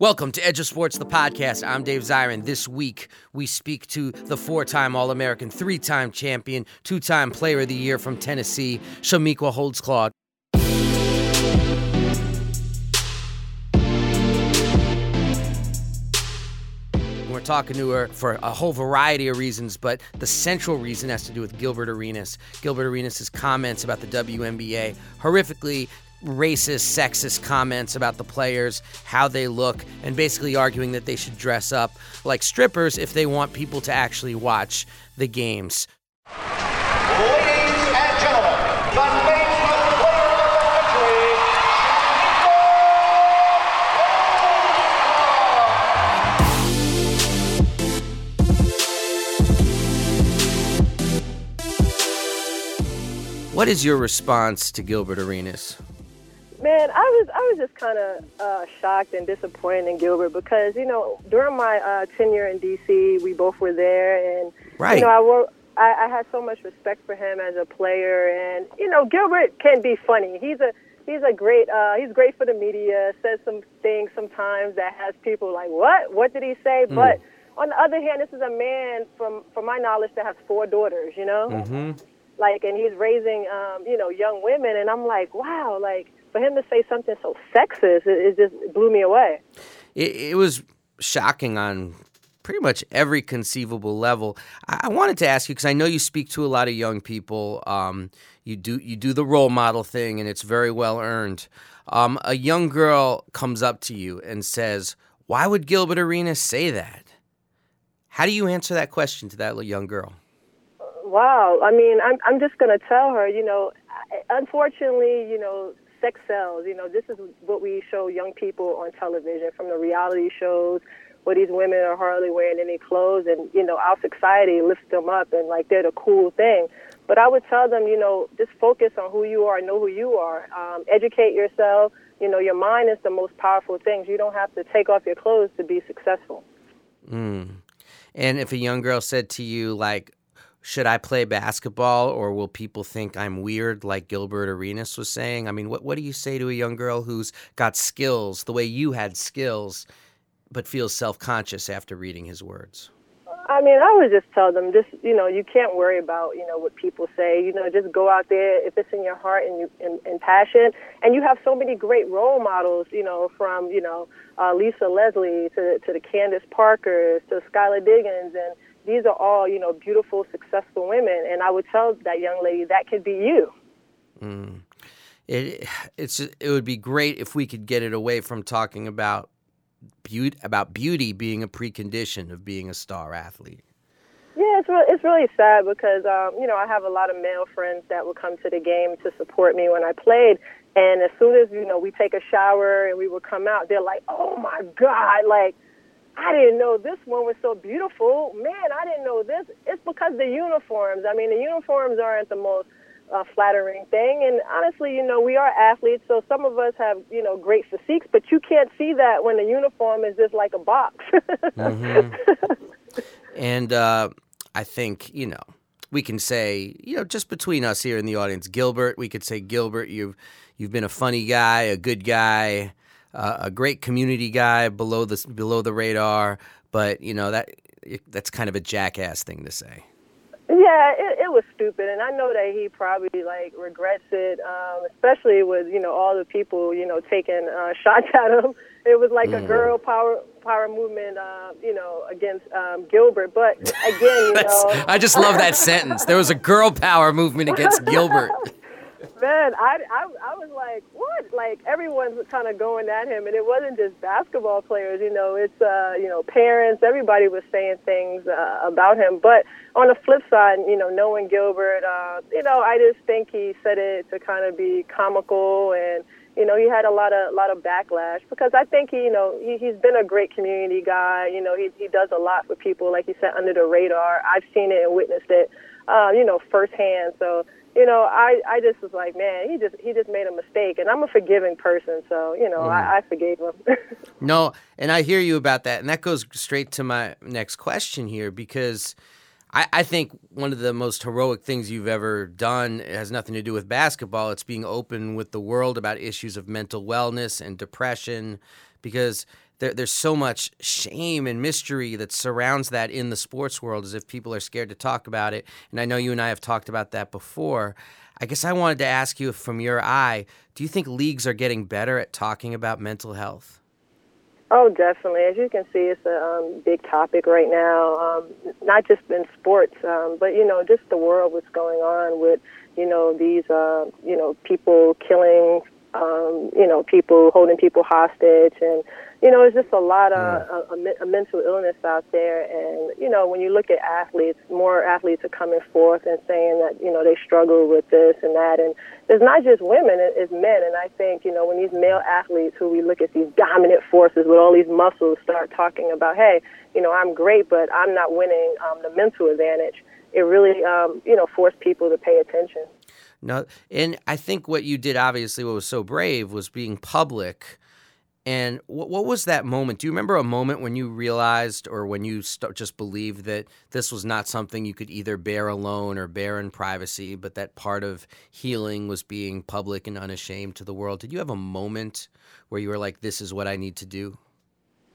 Welcome to Edge of Sports, the podcast. I'm Dave Zirin. This week, we speak to the four time All American, three time champion, two time player of the year from Tennessee, Chamique Holdsclaw. We're talking to her for a whole variety of reasons, but the central reason has to do with Gilbert Arenas. Gilbert Arenas' comments about the WNBA, horrifically racist, sexist comments about the players, how they look, and basically arguing that they should dress up like strippers if they want people to actually watch the games. Ladies and gentlemen, the nation's player of the century, What is your response to Gilbert Arenas? Man, I was I was just kind of uh, shocked and disappointed in Gilbert because you know during my uh, tenure in DC, we both were there, and Right. you know I, wor- I I had so much respect for him as a player, and you know Gilbert can be funny. He's a he's a great uh, he's great for the media. Says some things sometimes that has people like what what did he say? But on the other hand, this is a man from from my knowledge that has four daughters. You know Mm-hmm. like and he's raising um, you know young women and i'm like wow like for him to say something so sexist it, it just blew me away It, it was shocking on pretty much every conceivable level. I, I wanted to ask you because I know you speak to a lot of young people. Um, you do you do the role model thing, and it's very well earned. Um, a young girl comes up to you and says, "Why would Gilbert Arenas say that?" How do you answer that question to that young girl? wow i mean i'm i'm just going to tell her you know unfortunately you know sex sells. You know this is what we show young people on television from the reality shows where these women are hardly wearing any clothes and you know our society lifts them up and like they're the cool thing. But i would tell them you know just focus on who you are know who you are. Um, educate yourself. You know your mind is the most powerful thing. You don't have to take off your clothes to be successful. Mm. And if a young girl said to you, like, should I play basketball or will people think I'm weird, like Gilbert Arenas was saying? I mean, what, what do you say to a young girl who's got skills the way you had skills, but feels self conscious after reading his words? I mean, I would just tell them, just you know, you can't worry about you know what people say. You know, just go out there if it's in your heart and you and, and passion. And you have so many great role models. You know, from you know uh, Lisa Leslie to to the Candace Parkers to Skylar Diggins, and these are all you know beautiful, successful women. And I would tell that young lady that could be you. Mm. It it's it would be great if we could get it away from talking about beauty about beauty being a precondition of being a star athlete. Yeah, it's really, it's really sad because um, you know I have a lot of male friends that would come to the game to support me when I played, and as soon as you know we take a shower and we would come out, they're like, "Oh my God!" Like I didn't know this one was so beautiful. Man, I didn't know this. It's because the uniforms. I mean, the uniforms aren't the most uh, flattering thing. And honestly, you know, we are athletes, so some of us have, you know, great physiques, but you can't see that when the uniform is just like a box. And uh, I think, you know, we can say, you know, just between us here in the audience, Gilbert, we could say, Gilbert, you've you've been a funny guy, a good guy, uh, a great community guy below the below the radar, but you know that that's kind of a jackass thing to say. Yeah, it, it was stupid, and I know that he probably like regrets it, um, especially with you know all the people you know taking uh, shots at him. It was like a girl power power movement, uh, you know, against um, Gilbert. But again, you know, I just love that sentence. There was a girl power movement against Gilbert. Man, I, I I was like, what? Like everyone's kind of going at him, and it wasn't just basketball players. You know, it's uh, you know parents. Everybody was saying things uh, about him. But on the flip side, you know, knowing Gilbert, uh, you know, I just think he said it to kind of be comical and. You know, he had a lot of lot of backlash because I think he, you know, he, he's been a great community guy. You know, he he does a lot for people, like you said, under the radar. I've seen it and witnessed it, uh, you know, firsthand. So you know, I, I just was like, man, he just he just made a mistake, and I'm a forgiving person, so you know, I, mm-hmm. I forgave him. No, and I hear you about that, and that goes straight to my next question here because I, I think one of the most heroic things you've ever done has nothing to do with basketball. It's being open with the world about issues of mental wellness and depression, because there, there's so much shame and mystery that surrounds that in the sports world, as if people are scared to talk about it. And I know you and I have talked about that before. I guess I wanted to ask you from your eye, do you think leagues are getting better at talking about mental health? Oh, definitely. As you can see, it's a um, big topic right now. Um, not just in sports, um, but you know, just the world. What's going on with you know these uh, you know people killing, um, you know people holding people hostage, and you know, it's just a lot of a, a, a mental illness out there. And, you know, when you look at athletes, more athletes are coming forth and saying that, you know, they struggle with this and that. And it's not just women, it's men. And I think, you know, when these male athletes who we look at these dominant forces with all these muscles start talking about, hey, you know, I'm great, but I'm not winning um, the mental advantage, it really, um, you know, forced people to pay attention. No, and I think what you did, obviously, what was so brave was being public and what, what was that moment? Do you remember a moment when you realized or when you st- just believed that this was not something you could either bear alone or bear in privacy, but that part of healing was being public and unashamed to the world? Did you have a moment where you were like, this is what I need to do?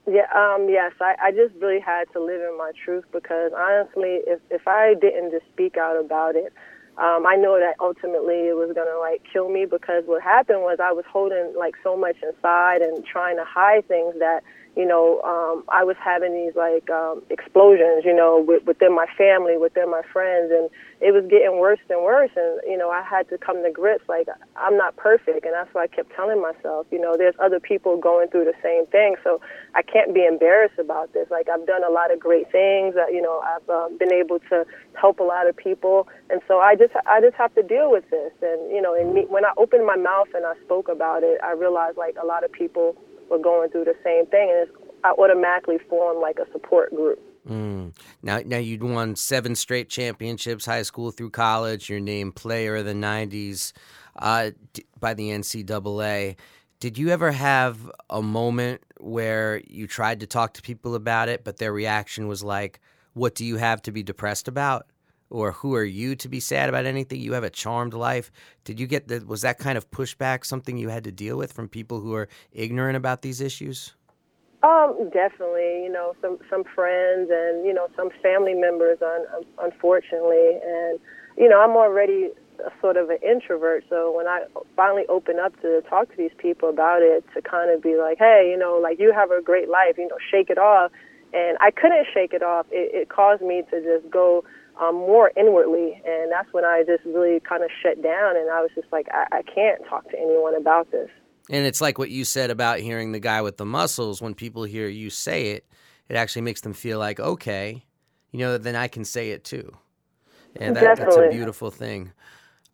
Yeah, um, yes, I, I just really had to live in my truth because honestly, if, if I didn't just speak out about it, um, I know that ultimately it was gonna like kill me because what happened was I was holding like so much inside and trying to hide things that you know, um, I was having these like um, explosions, you know, with, within my family, within my friends, and it was getting worse and worse. And you know, I had to come to grips like I'm not perfect, and that's why I kept telling myself. You know, there's other people going through the same thing, so I can't be embarrassed about this. Like I've done a lot of great things. That, you know, I've uh, been able to help a lot of people, and so I just I just have to deal with this. And you know, and me, when I opened my mouth and I spoke about it, I realized like a lot of people were going through the same thing, and I automatically formed like a support group. Mm. Now, now you'd won seven straight championships, high school through college. You're named Player of the '90s uh, by the NCAA. Did you ever have a moment where you tried to talk to people about it, but their reaction was like, "What do you have to be depressed about?" Or who are you to be sad about anything? You have a charmed life. Did you get that? Was that kind of pushback something you had to deal with from people who are ignorant about these issues? Um, definitely. You know, some some friends and you know some family members, un, unfortunately, and you know I'm already a sort of an introvert. So when I finally open up to talk to these people about it, to kind of be like, hey, you know, like you have a great life, you know, shake it off. And I couldn't shake it off. It, it caused me to just go um, more inwardly. And that's when I just really kind of shut down and I was just like, I, I can't talk to anyone about this. And it's like what you said about hearing the guy with the muscles. When people hear you say it, it actually makes them feel like, okay, you know, then I can say it too. And that, that's a beautiful thing.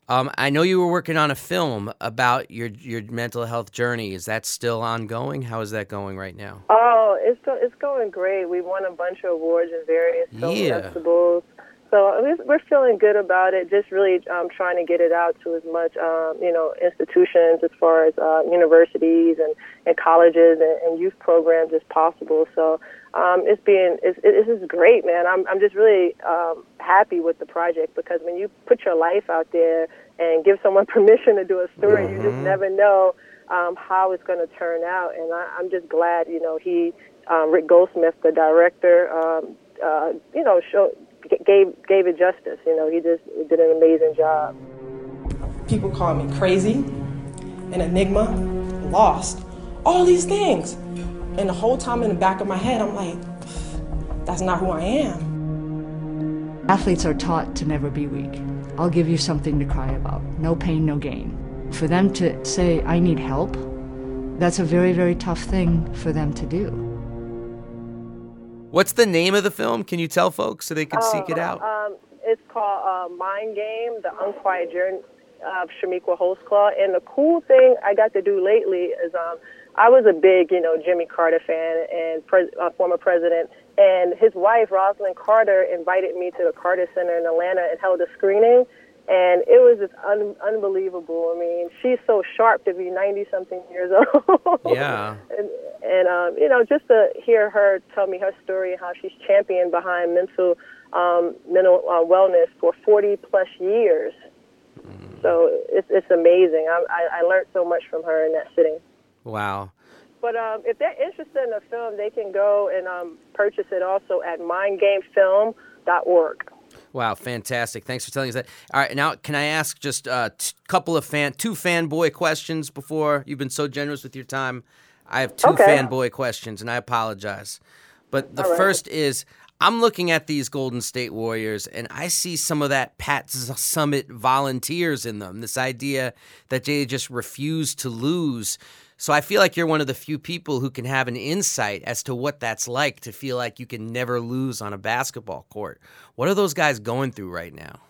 Um, I know you were working on a film about your your mental health journey. Is that still ongoing? How is that going right now? Oh, it's it's going great. We won a bunch of awards in various film yeah. festivals. So we're feeling good about it. Just really um, trying to get it out to as much, um, you know, institutions as far as uh, universities and, and colleges and, and youth programs as possible. So um, it's being it's, it, this is great, man. I'm I'm just really um, happy with the project because when you put your life out there and give someone permission to do a story, mm-hmm. you just mm-hmm. never know um, how it's going to turn out. And I, I'm just glad, you know, he um, Rick Goldsmith, the director, um, uh, you know, show, gave gave it justice. You know, he just did an amazing job. People call me crazy, an enigma, lost, all these things, and the whole time in the back of my head, I'm like, that's not who I am. Athletes are taught to never be weak. I'll give you something to cry about. No pain, no gain. For them to say, I need help, that's a very, very tough thing for them to do. What's the name of the film? Can you tell folks so they can seek it out? Um, it's called uh, Mind Game: The Unquiet Journey of Chamique Holdsclaw. And the cool thing I got to do lately is um, I was a big, you know, Jimmy Carter fan and pres- uh, former president. And his wife, Rosalynn Carter, invited me to the Carter Center in Atlanta and held a screening and it was just un- unbelievable. I mean, she's so sharp to be ninety something years old. Yeah. and and um, you know, just to hear her tell me her story, how she's championed behind mental um, mental uh, wellness for forty plus years. Mm. So it's it's amazing. I, I I learned so much from her in that sitting. Wow. But um, if they're interested in the film, they can go and um, purchase it also at mindgamefilm.org. Wow, fantastic! Thanks for telling us that. All right, now can I ask just a uh, couple of fan, two fanboy questions before you've been so generous with your time? I have two Okay. fanboy questions, and I apologize. But the right. first is I'm looking at these Golden State Warriors, and I see some of that Pat Summitt volunteers in them. This idea that they just refuse to lose. So I feel like you're one of the few people who can have an insight as to what that's like to feel like you can never lose on a basketball court. What are those guys going through right now?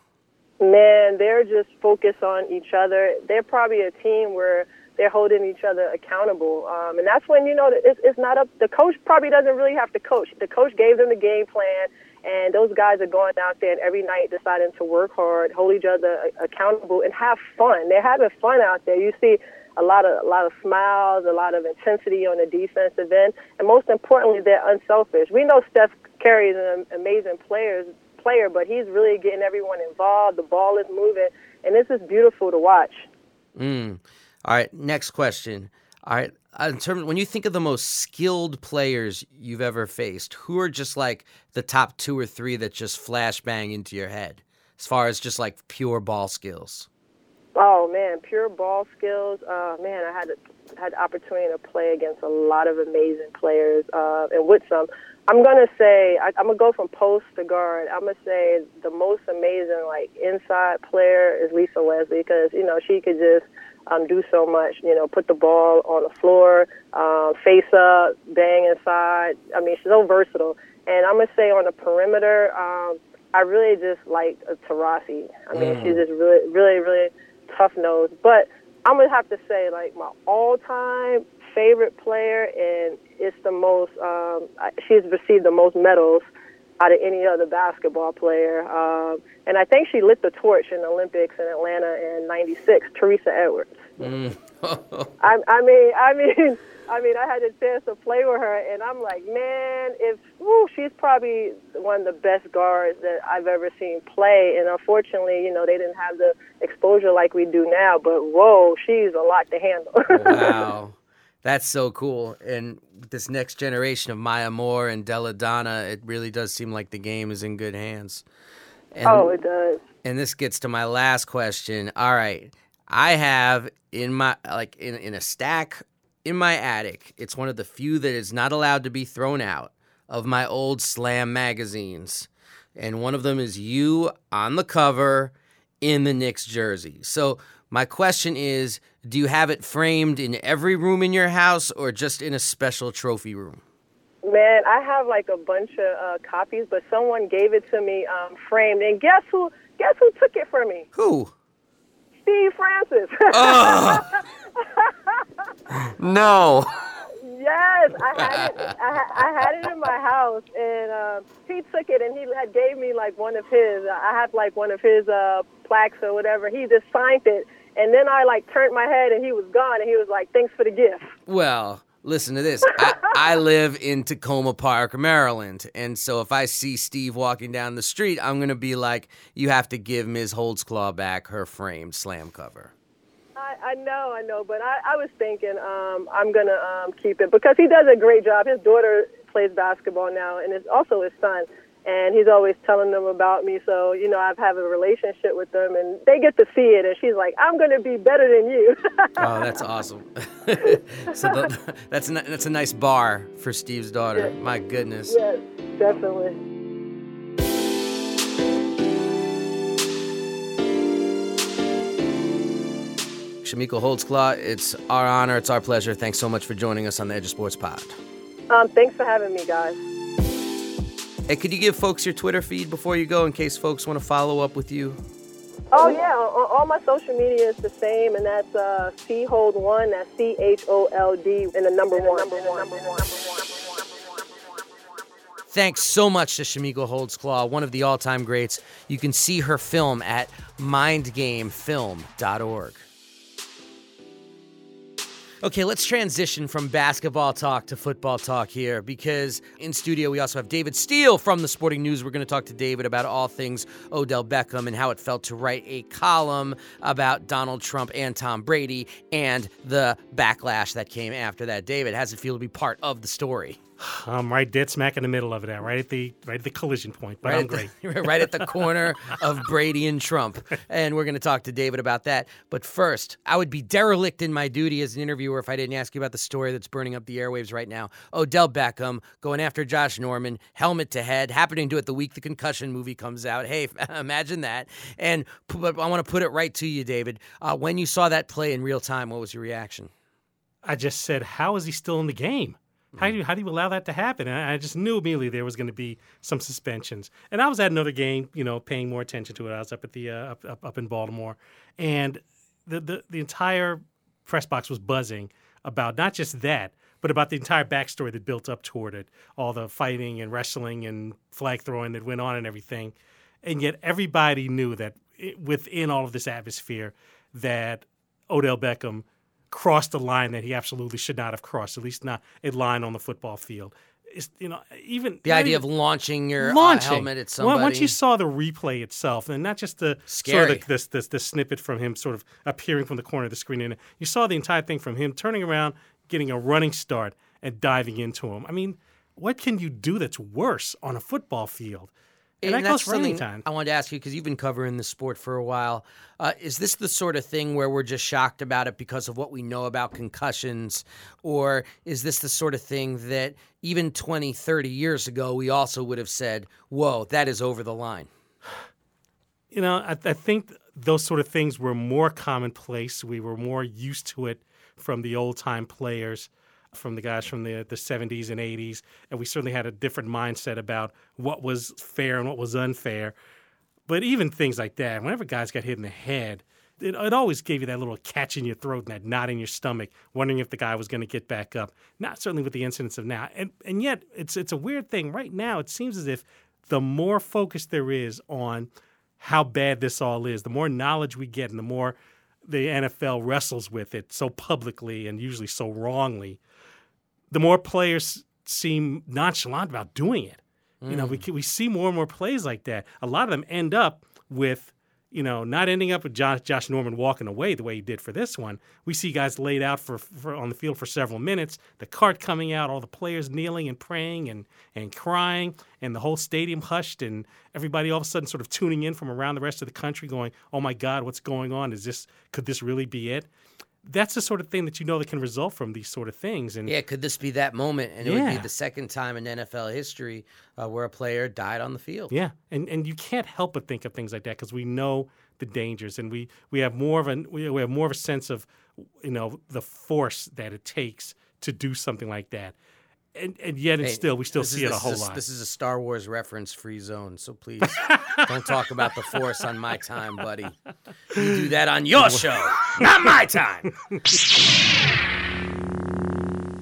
Man, they're just focused on each other. They're probably a team where they're holding each other accountable, um, and that's when you know it's, it's not up. The coach probably doesn't really have to coach. The coach gave them the game plan, and those guys are going out there and every night deciding to work hard, hold each other accountable, and have fun. They're having fun out there. You see a lot of a lot of smiles, a lot of intensity on the defensive end, and most importantly, they're unselfish. We know Steph Curry is an amazing player, player, but he's really getting everyone involved. The ball is moving, and this is beautiful to watch. Mm. All right, next question. All right, uh, in terms when you think of the most skilled players you've ever faced, who are just like the top two or three that just flash bang into your head, as far as just like pure ball skills? Oh man, pure ball skills. Uh, man, I had had the opportunity to play against a lot of amazing players, uh, and with some. I'm gonna say I, I'm gonna go from post to guard. I'm gonna say the most amazing like inside player is Lisa Leslie because you know she could just um, do so much. You know, put the ball on the floor, um, face up, bang inside. I mean, she's so versatile. And I'm gonna say on the perimeter, um, I really just like uh, Taurasi. I mean, she's just really, really, really tough nose. But I'm gonna have to say like my all-time favorite player, and it's the most. Um, she's received the most medals out of any other basketball player, um, and I think she lit the torch in the Olympics in Atlanta in '96. Teresa Edwards. I, I mean, I mean, I mean, I had a chance to play with her, and I'm like, man, if woo, she's probably one of the best guards that I've ever seen play. And unfortunately, you know, they didn't have the exposure like we do now. But whoa, she's a lot to handle. wow. That's so cool. And this next generation of Maya Moore and Delle Donne, it really does seem like the game is in good hands. And, oh, it does. and this gets to my last question. All right. I have in my like in, in a stack in my attic, it's one of the few that is not allowed to be thrown out of my old slam magazines. And one of them is you on the cover in the Knicks jersey. So my question is, do you have it framed in every room in your house or just in a special trophy room? Man, I have like a bunch of uh, copies, but someone gave it to me um, framed. And guess who? Guess who took it from me? Who? Steve Francis. No. Yes, I had it. I, ha- I had it in my house, and uh, he took it, and he had gave me like one of his. I have like one of his uh, plaques or whatever. He just signed it, and then I like turned my head, and he was gone, and he was like, "Thanks for the gift." Well, listen to this. I, I live in Takoma Park, Maryland. And so if I see Steve walking down the street, I'm going to be like, you have to give Ms. Holdsclaw back her framed slam cover. I, I know, I know, but I, I was thinking um, I'm gonna um, keep it because he does a great job. His daughter plays basketball now, and it's also his son, and he's always telling them about me. So you know, I've have a relationship with them, and they get to see it. And she's like, "I'm gonna be better than you." Oh, that's awesome. so the, that's, a, that's a nice bar for Steve's daughter. My goodness. yes, definitely. Chamique Holdsclaw, it's our honor, it's our pleasure. Thanks so much for joining us on the Edge of Sports Pod. Um, thanks for having me, guys. Hey, could you give folks your Twitter feed before you go in case folks want to follow up with you? Oh yeah, all my social media is the same, and that's uh, C Hold One. That's C H O L D and the number one. Number one. Thanks so much to Chamique Holdsclaw, one of the all time greats. You can see her film at mindgamefilm.org. Okay, let's transition from basketball talk to football talk here because in studio we also have David Steele from the Sporting News. We're going to talk to David about all things Odell Beckham and how it felt to write a column about Donald Trump and Tom Brady and the backlash that came after that. David, how does it feel to be part of the story? I'm right dead smack in the middle of it, right at the right at the collision point. But right I'm at great. The, right at the corner of Brady and Trump. And we're going to talk to David about that. But first, I would be derelict in my duty as an interviewer if I didn't ask you about the story that's burning up the airwaves right now. Odell Beckham going after Josh Norman, helmet to head, happening to it the week the concussion movie comes out. Hey, imagine that. And but I want to put it right to you, David. Uh, when you saw that play in real time, what was your reaction? I just said, how is he still in the game? How do you how do you allow that to happen? And I just knew immediately there was going to be some suspensions. And I was at another game, you know, paying more attention to it. I was up at the uh, up, up up in Baltimore, and the, the the entire press box was buzzing about not just that, but about the entire backstory that built up toward it, all the fighting and wrestling and flag throwing that went on and everything. And yet everybody knew that it, within all of this atmosphere, that Odell Beckham crossed a line that he absolutely should not have crossed, at least not a line on the football field. It's, you know, even the idea of launching your launching. Uh, helmet at somebody. Once you saw the replay itself, and not just the Scary. sort of this, this this snippet from him sort of appearing from the corner of the screen, and you saw the entire thing from him turning around, getting a running start, and diving into him. I mean, what can you do that's worse on a football field? And, goes that's something time. I wanted to ask you because you've been covering the sport for a while. Uh, is this the sort of thing where we're just shocked about it because of what we know about concussions? Or is this the sort of thing that even 20, 30 years ago, we also would have said, whoa, that is over the line? you know, I, I think those sort of things were more commonplace. We were more used to it from the old time players, from the guys from the, the 70s and 80s. And we certainly had a different mindset about what was fair and what was unfair. But even things like that, whenever guys got hit in the head, it, it always gave you that little catch in your throat and that knot in your stomach, wondering if the guy was going to get back up. Not certainly with the incidents of now. And, and yet, it's, it's a weird thing. Right now, it seems as if the more focus there is on how bad this all is, the more knowledge we get and the more the NFL wrestles with it so publicly and usually so wrongly, the more players seem nonchalant about doing it. You know, we mm. we see more and more plays like that. A lot of them end up with, you know, not ending up with Josh, Josh Norman walking away the way he did for this one. We see guys laid out for, for on the field for several minutes, the cart coming out, all the players kneeling and praying and and crying, and the whole stadium hushed, and everybody all of a sudden sort of tuning in from around the rest of the country, going, "Oh my God, what's going on? Is this could this really be it?" That's the sort of thing that you know that can result from these sort of things. And Yeah, could this be that moment? And it would be the second time in NFL history uh, where a player died on the field. Yeah, and and you can't help but think of things like that because we know the dangers, and we we have more of an we, we have more of a sense of you know the force that it takes to do something like that, and and yet and Hey, still we still see is, it a whole is lot. This is a Star Wars reference free zone, so please don't talk about the Force on my time, buddy. You do that on your show, not my time.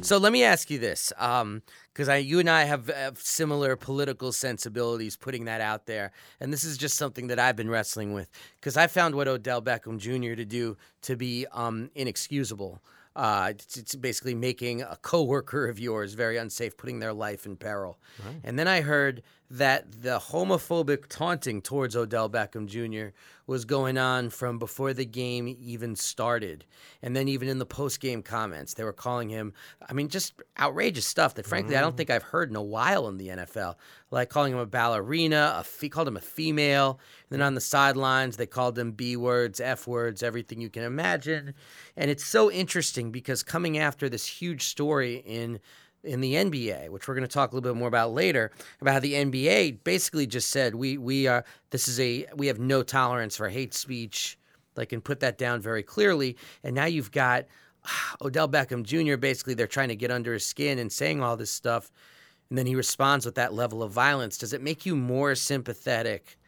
So let me ask you this, because I, you and I have, have similar political sensibilities. Putting that out there, and this is just something that I've been wrestling with, because I found what Odell Beckham Jr. to do to be um, inexcusable. Uh, it's, it's basically making a coworker of yours very unsafe, putting their life in peril. And then I heard that the homophobic taunting towards Odell Beckham Jr. was going on from before the game even started. And then even in the post-game comments, they were calling him, I mean, just outrageous stuff that frankly I don't mm. think I've heard in a while in the NFL. Like calling him a ballerina, a fe- called him a female. And then on the sidelines, they called him B words, F words, everything you can imagine. And it's so interesting because coming after this huge story in in the NBA, which we're going to talk a little bit more about later, about how the NBA basically just said we we are this is a we have no tolerance for hate speech, like and put that down very clearly. And now you've got Odell Beckham Jr. Basically, they're trying to get under his skin and saying all this stuff, and then he responds with that level of violence. Does it make you more sympathetic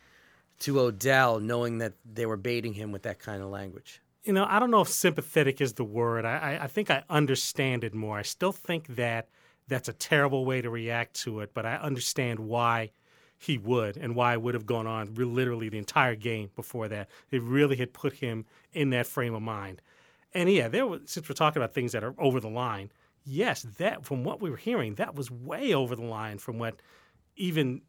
to Odell, knowing that they were baiting him with that kind of language? you know, I don't know if sympathetic is the word. I, I, I think I understand it more. I still think that that's a terrible way to react to it, but I understand why he would and why it would have gone on literally the entire game before that. It really had put him in that frame of mind. And yeah, there was, since we're talking about things that are over the line, yes, that from what we were hearing, that was way over the line from what even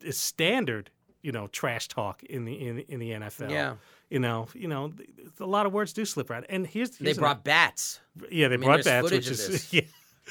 is standard, you know, trash talk in the in, in the NFL. Yeah. You know, you know, a lot of words do slip around. And here's, They here's an- brought bats. yeah, they mean, brought bats, which is yeah.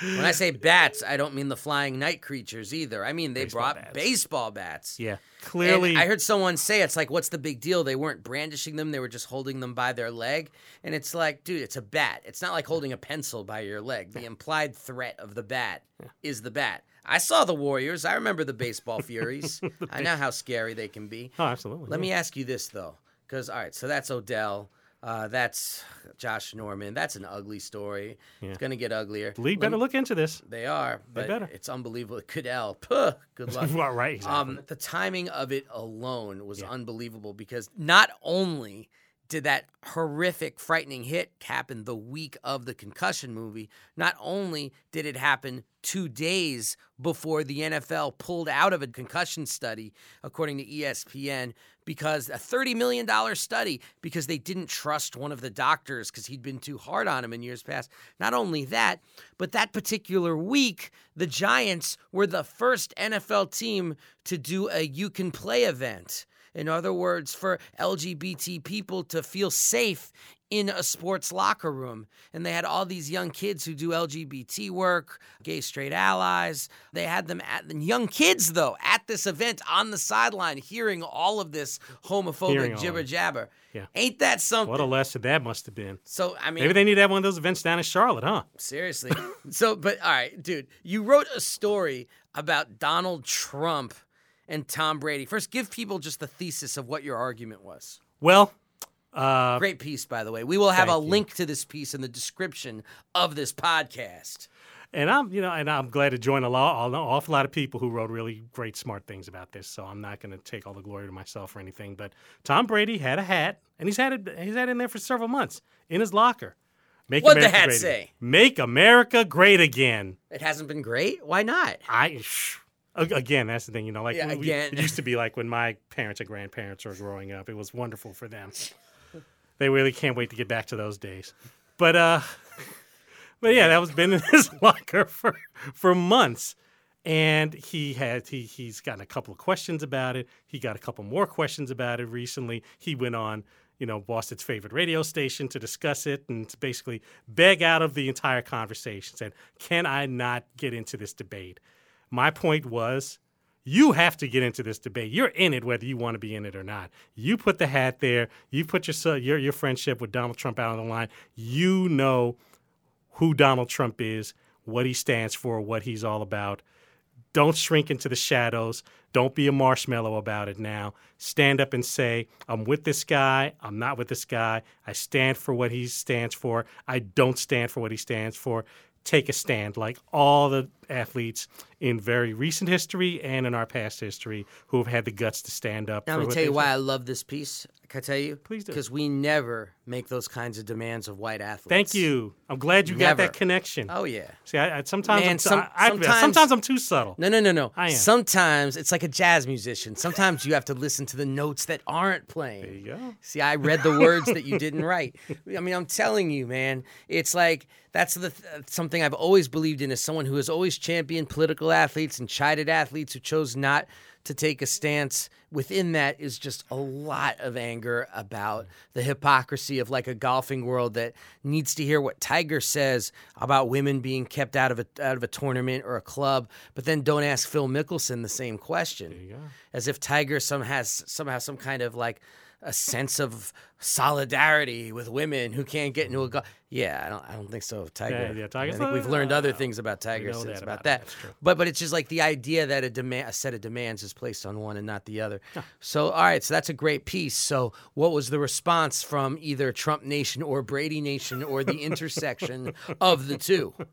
When I say bats, I don't mean the flying night creatures either. I mean they Baseball brought bats. baseball bats. Yeah, And clearly. I heard someone say it's like, what's the big deal? They weren't brandishing them; they were just holding them by their leg. And it's like, dude, it's a bat. It's not like holding a pencil by your leg. The implied threat of the bat is the bat. I saw the Warriors. I remember the baseball Furies. I know how scary they can be. oh, absolutely. Let yeah. me ask you this though, because all right, so that's Odell. Uh, that's Josh Norman. That's an ugly story. Yeah. It's gonna get uglier. The league better look into this. They are, but better. it's unbelievable. Goodell, puh, good luck. Well, right, exactly. Um, the timing of it alone was unbelievable because not only did that horrific, frightening hit happen the week of the concussion movie, not only did it happen two days before the NFL pulled out of a concussion study, according to ESPN, because a $30 million study because they didn't trust one of the doctors because he'd been too hard on him in years past. Not only that, but that particular week, the Giants were the first NFL team to do a You Can Play event. In other words, for LGBT people to feel safe in a sports locker room. And they had all these young kids who do LGBT work, gay straight allies. They had them at young kids though at this event on the sideline hearing all of this homophobic jibber jabber. Yeah. Ain't that something? what a lesson that must have been. so I mean Maybe they need to have one of those events down in Charlotte, huh? Seriously. so, but all right, dude, you wrote a story about Donald Trump and Tom Brady. First, give people just the thesis of what your argument was. Well, uh, Great piece, by the way. We will have a you. link to this piece in the description of this podcast. and I'm, you know, and I'm glad to join a lot, an awful lot of people who wrote really great, smart things about this. So I'm not going to take all the glory to myself or anything. But Tom Brady had a hat, and he's had it, he's had it in there for several months in his locker. Make What'd the America hat great say? Again. Make America great again. It hasn't been great. Why not? I sh- again, that's the thing. You know, like Yeah, we- again. it used to be like when my parents and grandparents were growing up. It was wonderful for them. They really can't wait to get back to those days. But uh, but yeah, that was been in his locker for for months, and he had he he's gotten a couple of questions about it. He got a couple more questions about it recently. He went on. You know, Boston's favorite radio station to discuss it and to basically beg out of the entire conversation. Said, "Can I not get into this debate?" My point was, you have to get into this debate. You're in it whether you want to be in it or not. You put the hat there. You put your your your friendship with Donald Trump out on the line. You know who Donald Trump is, what he stands for, what he's all about. Don't shrink into the shadows. Don't be a marshmallow about it now. Stand up and say, I'm with this guy. I'm not with this guy. I stand for what he stands for. I don't stand for what he stands for. Take a stand, like all the athletes in very recent history and in our past history who have had the guts to stand up. Now, let me tell you why I love this piece. Can I tell you? Please do. Because we never make those kinds of demands of white athletes. Thank you. I'm glad you got that connection. Oh, yeah. See, I, I, sometimes, Man, I'm, some- I, I, sometimes- sometimes I'm too subtle. No, no, no, no. I am. Sometimes it's like a jazz musician. Sometimes you have to listen to the notes that aren't playing. There you go. See, I read the words that you didn't write. I mean, I'm telling you, man. It's like that's the th- uh, something I've always believed in as someone who has always championed political athletes and chided athletes who chose not to take a stance. Within that is just a lot of anger about the hypocrisy of like a golfing world that needs to hear what Tiger says about women being kept out of a out of a tournament or a club, but then don't ask Phil Mickelson the same question, as if Tiger some has somehow some kind of like a sense of solidarity with women who can't get into a golf. Yeah, I don't. I don't think so. Tiger. Yeah, yeah, I think we've learned other things about Tiger since about about that. But but it's just like the idea that a demand, a set of demands is placed on one and not the other. So all right, so that's a great piece. So what was the response from either Trump Nation or Brady Nation or the intersection of the two?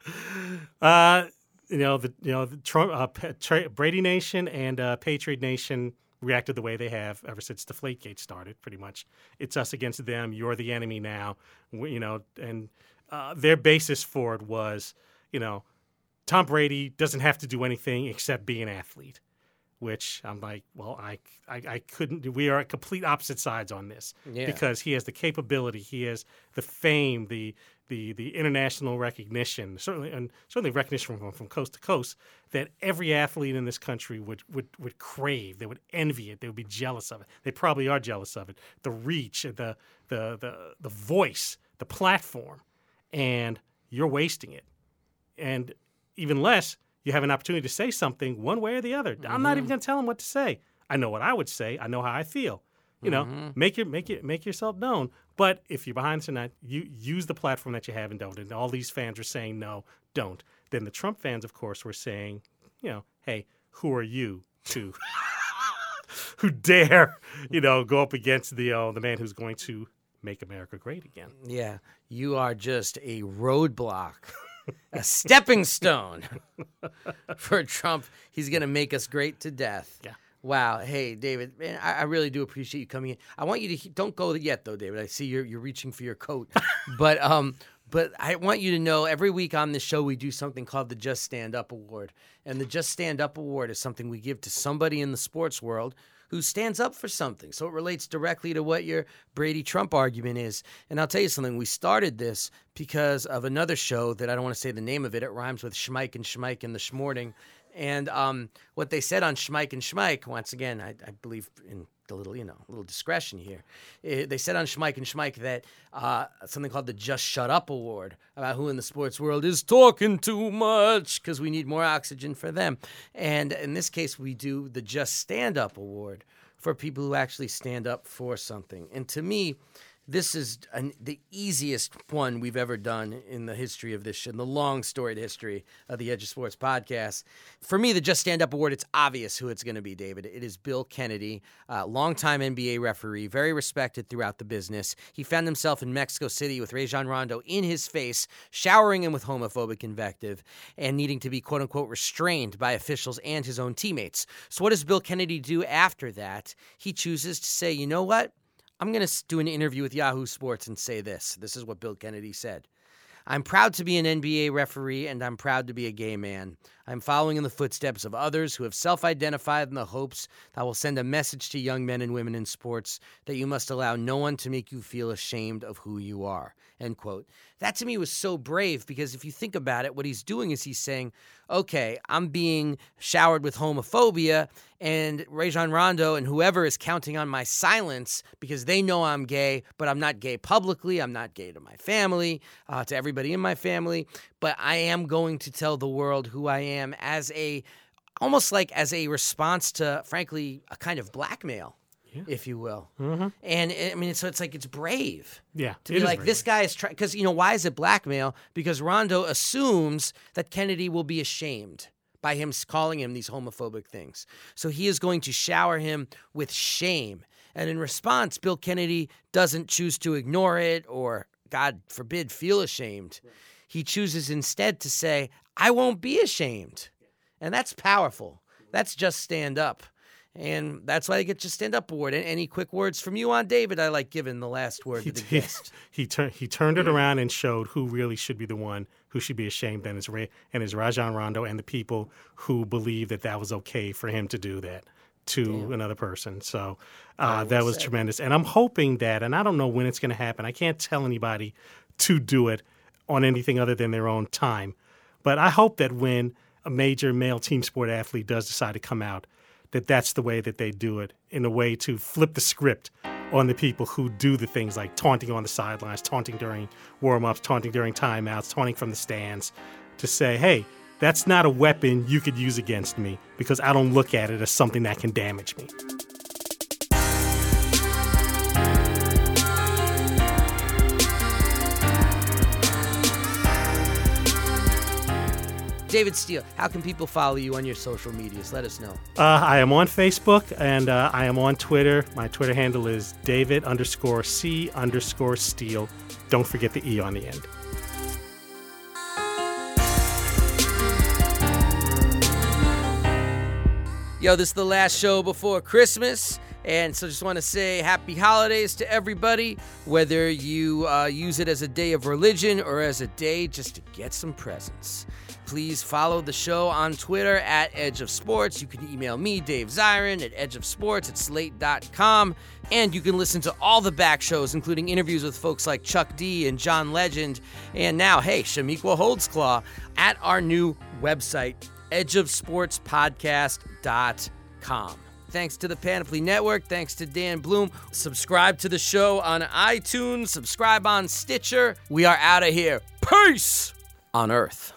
Uh, you know the you know the Trump, uh, Brady Nation and uh, Patriot Nation reacted the way they have ever since the Deflategate started. Pretty much, it's us against them. You're the enemy now. We, you know, and uh, their basis for it was, you know, Tom Brady doesn't have to do anything except be an athlete. which I'm like, well, I, I, I couldn't. We are at complete opposite sides on this Yeah. because he has the capability, he has the fame, the the the international recognition, certainly and certainly recognition from from coast to coast that every athlete in this country would would would crave. They would envy it. They would be jealous of it. They probably are jealous of it. The reach, the the the the voice, the platform, and you're wasting it. And even less, you have an opportunity to say something one way or the other. I'm not mm-hmm. even going to tell them what to say. I know what I would say. I know how I feel. You know, make your make it make yourself known. But if you're behind the tonight, you use the platform that you have and don't. And all these fans are saying no, don't. Then the Trump fans, of course, were saying, you know, hey, who are you to who dare, you know, go up against the uh, the man who's going to make America great again? Yeah, you are just a roadblock, a stepping stone for Trump. He's going to make us great to death. Yeah. Wow. Hey, David, man, I, I really do appreciate you coming in. I want you to he- don't go yet, though, David. I see you're you're reaching for your coat, but um, but I want you to know every week on this show we do something called the Just Stand Up Award, and the Just Stand Up Award is something we give to somebody in the sports world who stands up for something. So it relates directly to what your Brady Trump argument is. And I'll tell you something, we started this because of another show that I don't want to say the name of it. It rhymes with Schmike and Schmike in the Schmorning. And um, what they said on Schmike and Schmike, once again, I, I believe in a little, you know, a little discretion here. Eh, they said on Schmike and Schmike that uh, something called the Just Shut Up Award about who in the sports world is talking too much because we need more oxygen for them. And in this case, we do the Just Stand Up Award for people who actually stand up for something. And to me, this is an, the easiest one we've ever done in the history of this in the long storied history of the Edge of Sports podcast. For me, the Just Stand Up Award, it's obvious who it's going to be, David. It is Bill Kennedy, uh, longtime NBA referee, very respected throughout the business. He found himself in Mexico City with Rajon Rondo in his face, showering him with homophobic invective, and needing to be quote unquote restrained by officials and his own teammates. So, what does Bill Kennedy do after that? He chooses to say, you know what? I'm going to do an interview with Yahoo Sports and say this. This is what Bill Kennedy said. I'm proud to be an NBA referee and I'm proud to be a gay man. I'm following in the footsteps of others who have self identified in the hopes that will send a message to young men and women in sports that you must allow no one to make you feel ashamed of who you are. End quote. That to me was so brave because if you think about it, what he's doing is he's saying, okay, I'm being showered with homophobia, and Rajon Rondo and whoever is counting on my silence because they know I'm gay, but I'm not gay publicly. I'm not gay to my family, uh, to everybody in my family, but I am going to tell the world who I am as a almost like as a response to, frankly, a kind of blackmail. If you will, mm-hmm. and I mean, so it's like it's brave Yeah, to be like very this guy is trying because you know why is it blackmail? Because Rondo assumes that Kennedy will be ashamed by him calling him these homophobic things, so he is going to shower him with shame. And in response, Bill Kennedy doesn't choose to ignore it or, God forbid, feel ashamed. He chooses instead to say, "I won't be ashamed," and that's powerful. That's just stand up. And that's why I get your stand up award. And any quick words from you on David? I like giving the last word he, to the he, guest. he, tur- he turned it around and showed who really should be the one who should be ashamed, and is Ra- and is Rajon Rondo and the people who believe that that was okay for him to do that to another person. So uh, that was tremendous, and I'm hoping that, and I don't know when it's going to happen. I can't tell anybody to do it on anything other than their own time, but I hope that when a major male team sport athlete does decide to come out, that that's the way that they do it in a way to flip the script on the people who do the things like taunting on the sidelines, taunting during warm-ups, taunting during timeouts, taunting from the stands to say, "Hey, that's not a weapon you could use against me because I don't look at it as something that can damage me." David Steele, how can people follow you on your social medias? Let us know. Uh, I am on Facebook and uh, I am on Twitter. My Twitter handle is David underscore C underscore Steele. Don't forget the E on the end. Yo, this is the last show before Christmas. And so just want to say happy holidays to everybody, whether you uh, use it as a day of religion or as a day just to get some presents. Please follow the show on Twitter at Edge of Sports. You can email me, Dave Zirin, at edgeofsports at slate.com. And you can listen to all the back shows, including interviews with folks like Chuck D and John Legend. And now, hey, Chamique Holdsclaw at our new website, edgeofsportspodcast.com. Thanks to the Panoply Network. Thanks to Dan Bloom. Subscribe to the show on iTunes. Subscribe on Stitcher. We are out of here. Peace on Earth.